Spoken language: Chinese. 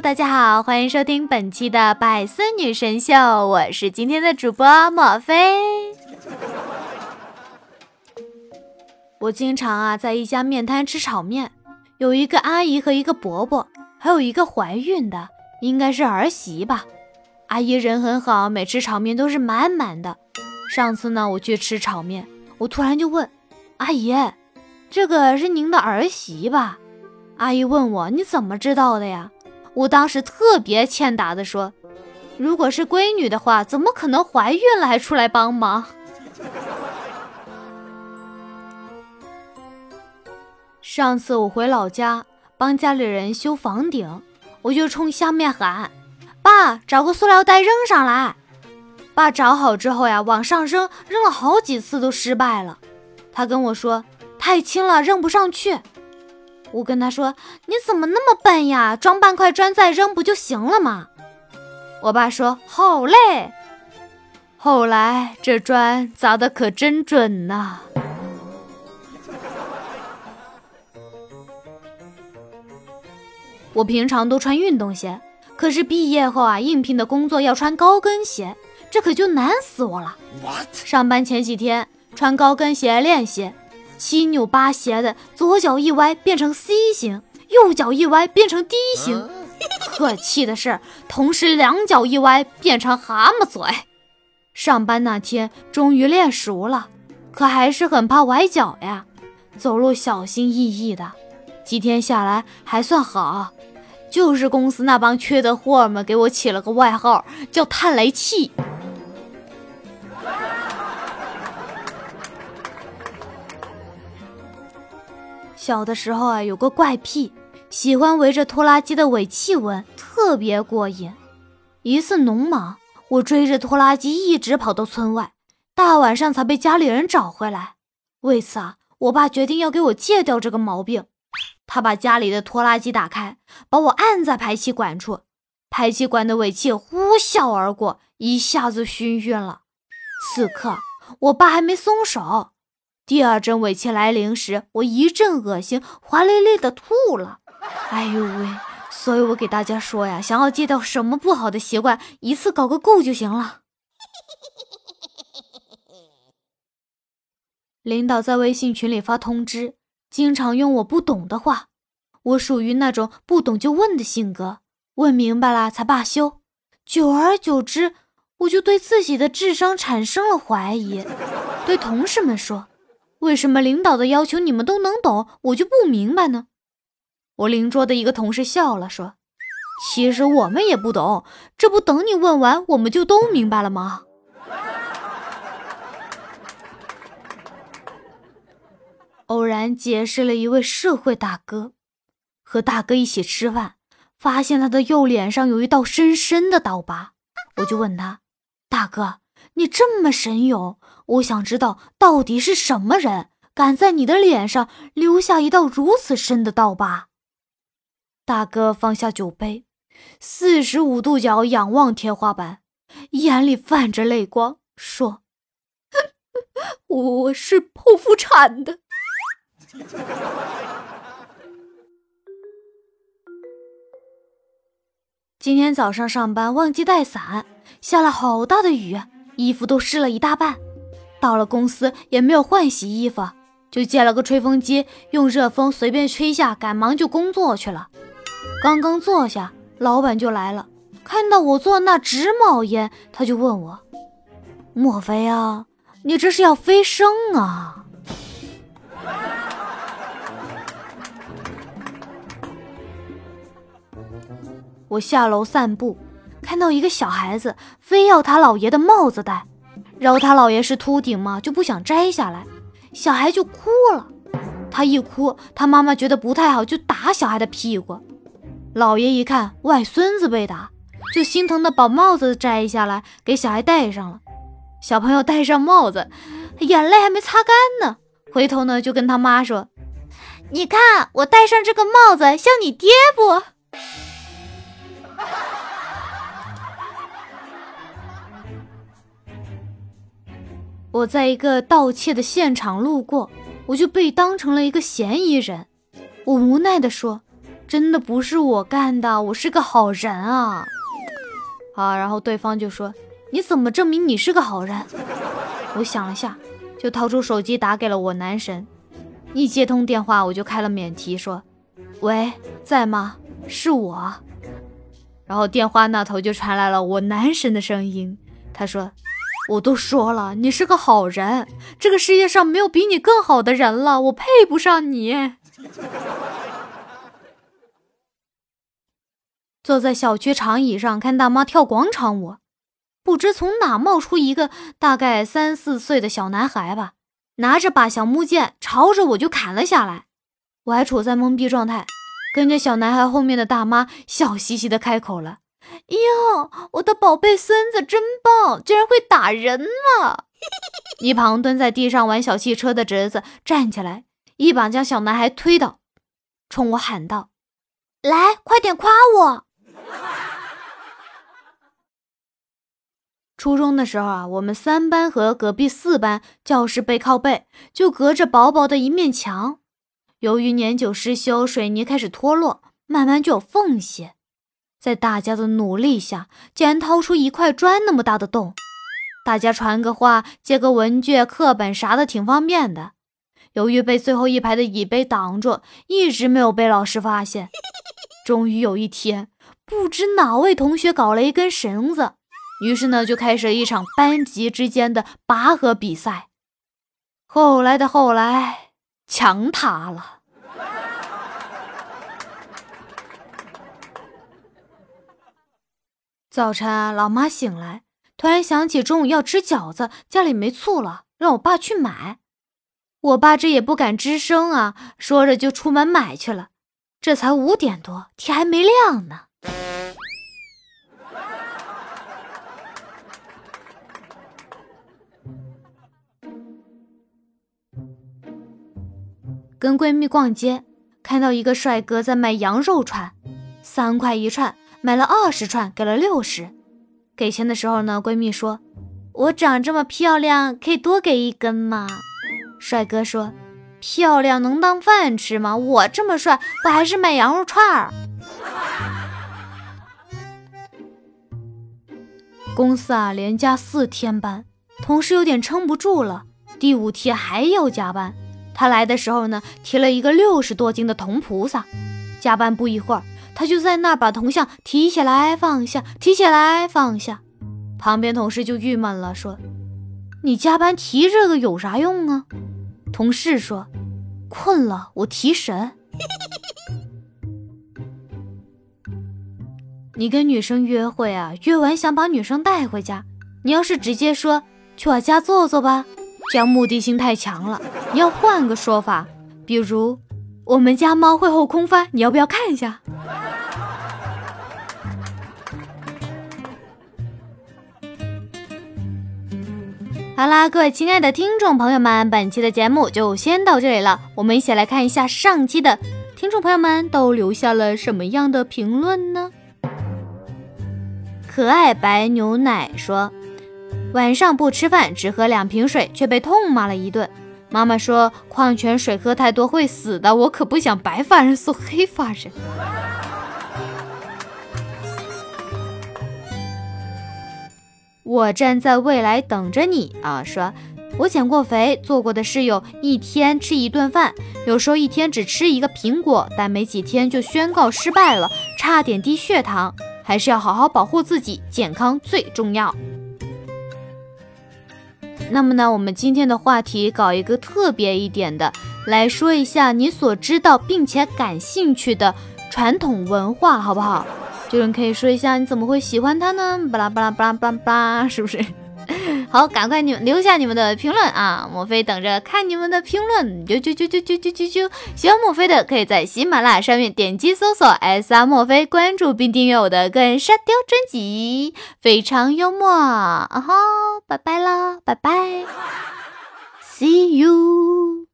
大家好，欢迎收听本期的百思女神秀，我是今天的主播莫菲。我经常啊在一家面摊吃炒面，有一个阿姨和一个伯伯，还有一个怀孕的，应该是儿媳吧。阿姨人很好，每吃炒面都是满满的。上次呢，我去吃炒面，我突然就问阿姨：“这个是您的儿媳吧？”阿姨问我：“你怎么知道的呀？”我当时特别欠打的说：“如果是闺女的话，怎么可能怀孕了还出来帮忙？”上次我回老家帮家里人修房顶，我就冲下面喊：“爸，找个塑料袋扔上来。”爸找好之后呀，往上扔，扔了好几次都失败了。他跟我说：“太轻了，扔不上去。”我跟他说：“你怎么那么笨呀？装半块砖再扔不就行了吗？”我爸说：“好嘞。”后来这砖砸的可真准呐。我平常都穿运动鞋，可是毕业后啊，应聘的工作要穿高跟鞋，这可就难死我了。上班前几天穿高跟鞋练习。七扭八斜的，左脚一歪变成 C 型，右脚一歪变成 D 型。可气的是，同时两脚一歪变成蛤蟆嘴。上班那天终于练熟了，可还是很怕崴脚呀，走路小心翼翼的。几天下来还算好，就是公司那帮缺德货们给我起了个外号，叫“探雷器”。小的时候啊，有个怪癖，喜欢围着拖拉机的尾气闻，特别过瘾。一次农忙，我追着拖拉机一直跑到村外，大晚上才被家里人找回来。为此啊，我爸决定要给我戒掉这个毛病。他把家里的拖拉机打开，把我按在排气管处，排气管的尾气呼啸而过，一下子熏晕了。此刻，我爸还没松手。第二针尾气来临时，我一阵恶心，滑溜溜的吐了。哎呦喂！所以我给大家说呀，想要戒掉什么不好的习惯，一次搞个够就行了。领导在微信群里发通知，经常用我不懂的话。我属于那种不懂就问的性格，问明白了才罢休。久而久之，我就对自己的智商产生了怀疑，对同事们说。为什么领导的要求你们都能懂，我就不明白呢？我邻桌的一个同事笑了，说：“其实我们也不懂，这不等你问完，我们就都明白了吗？”偶然结识了一位社会大哥，和大哥一起吃饭，发现他的右脸上有一道深深的刀疤，我就问他：“大哥。”你这么神勇，我想知道到底是什么人敢在你的脸上留下一道如此深的刀疤。大哥放下酒杯，四十五度角仰望天花板，眼里泛着泪光，说：“ 我是剖腹产的。”今天早上上班忘记带伞，下了好大的雨。衣服都湿了一大半，到了公司也没有换洗衣服，就借了个吹风机，用热风随便吹下，赶忙就工作去了。刚刚坐下，老板就来了，看到我坐那直冒烟，他就问我：“莫非啊，你这是要飞升啊？”我下楼散步。看到一个小孩子非要他姥爷的帽子戴，然后他姥爷是秃顶嘛，就不想摘下来，小孩就哭了。他一哭，他妈妈觉得不太好，就打小孩的屁股。姥爷一看外孙子被打，就心疼的把帽子摘下来给小孩戴上了。小朋友戴上帽子，眼泪还没擦干呢，回头呢就跟他妈说：“你看我戴上这个帽子像你爹不？”我在一个盗窃的现场路过，我就被当成了一个嫌疑人。我无奈地说：“真的不是我干的，我是个好人啊。好，然后对方就说：“你怎么证明你是个好人？”我想了下，就掏出手机打给了我男神。一接通电话，我就开了免提，说：“喂，在吗？是我。”然后电话那头就传来了我男神的声音，他说：“我都说了，你是个好人，这个世界上没有比你更好的人了，我配不上你。”坐在小区长椅上看大妈跳广场舞，不知从哪冒出一个大概三四岁的小男孩吧，拿着把小木剑朝着我就砍了下来。我还处在懵逼状态，跟着小男孩后面的大妈笑嘻嘻的开口了：“ 哟，我的宝贝孙子真棒，竟然会打人了！” 一旁蹲在地上玩小汽车的侄子站起来，一把将小男孩推倒，冲我喊道：“来，快点夸我！”初中的时候啊，我们三班和隔壁四班教室背靠背，就隔着薄薄的一面墙。由于年久失修，水泥开始脱落，慢慢就有缝隙。在大家的努力下，竟然掏出一块砖那么大的洞。大家传个话、借个文具、课本啥的挺方便的。由于被最后一排的椅背挡住，一直没有被老师发现。终于有一天，不知哪位同学搞了一根绳子。于是呢，就开始一场班级之间的拔河比赛。后来的后来，墙塌了。早晨，老妈醒来，突然想起中午要吃饺子，家里没醋了，让我爸去买。我爸这也不敢吱声啊，说着就出门买去了。这才五点多，天还没亮呢。跟闺蜜逛街，看到一个帅哥在卖羊肉串，三块一串，买了二十串，给了六十。给钱的时候呢，闺蜜说：“我长这么漂亮，可以多给一根吗？”帅哥说：“漂亮能当饭吃吗？我这么帅，不还是卖羊肉串儿？”公司啊，连加四天班，同事有点撑不住了，第五天还要加班。他来的时候呢，提了一个六十多斤的铜菩萨。加班不一会儿，他就在那把铜像提起来放下，提起来放下。旁边同事就郁闷了，说：“你加班提这个有啥用啊？”同事说：“困了，我提神。”你跟女生约会啊，约完想把女生带回家，你要是直接说去我家坐坐吧。这样目的性太强了，你要换个说法，比如我们家猫会后空翻，你要不要看一下？好啦，各位亲爱的听众朋友们，本期的节目就先到这里了。我们一起来看一下上期的听众朋友们都留下了什么样的评论呢？可爱白牛奶说。晚上不吃饭，只喝两瓶水，却被痛骂了一顿。妈妈说矿泉水喝太多会死的，我可不想白发人送黑发人。我站在未来等着你啊！说，我减过肥，做过的事有一天吃一顿饭，有时候一天只吃一个苹果，但没几天就宣告失败了，差点低血糖。还是要好好保护自己，健康最重要。那么呢，我们今天的话题搞一个特别一点的，来说一下你所知道并且感兴趣的传统文化，好不好？就是你可以说一下你怎么会喜欢他呢？巴拉巴拉巴拉巴拉，是不是？好，赶快你们留下你们的评论啊！墨菲等着看你们的评论，啾啾啾啾啾啾啾啾！喜欢墨菲的可以在喜马拉雅上面点击搜索 S R 墨菲，关注并订阅我的个人沙雕专辑，非常幽默啊！哈，拜拜啦，拜拜，See you。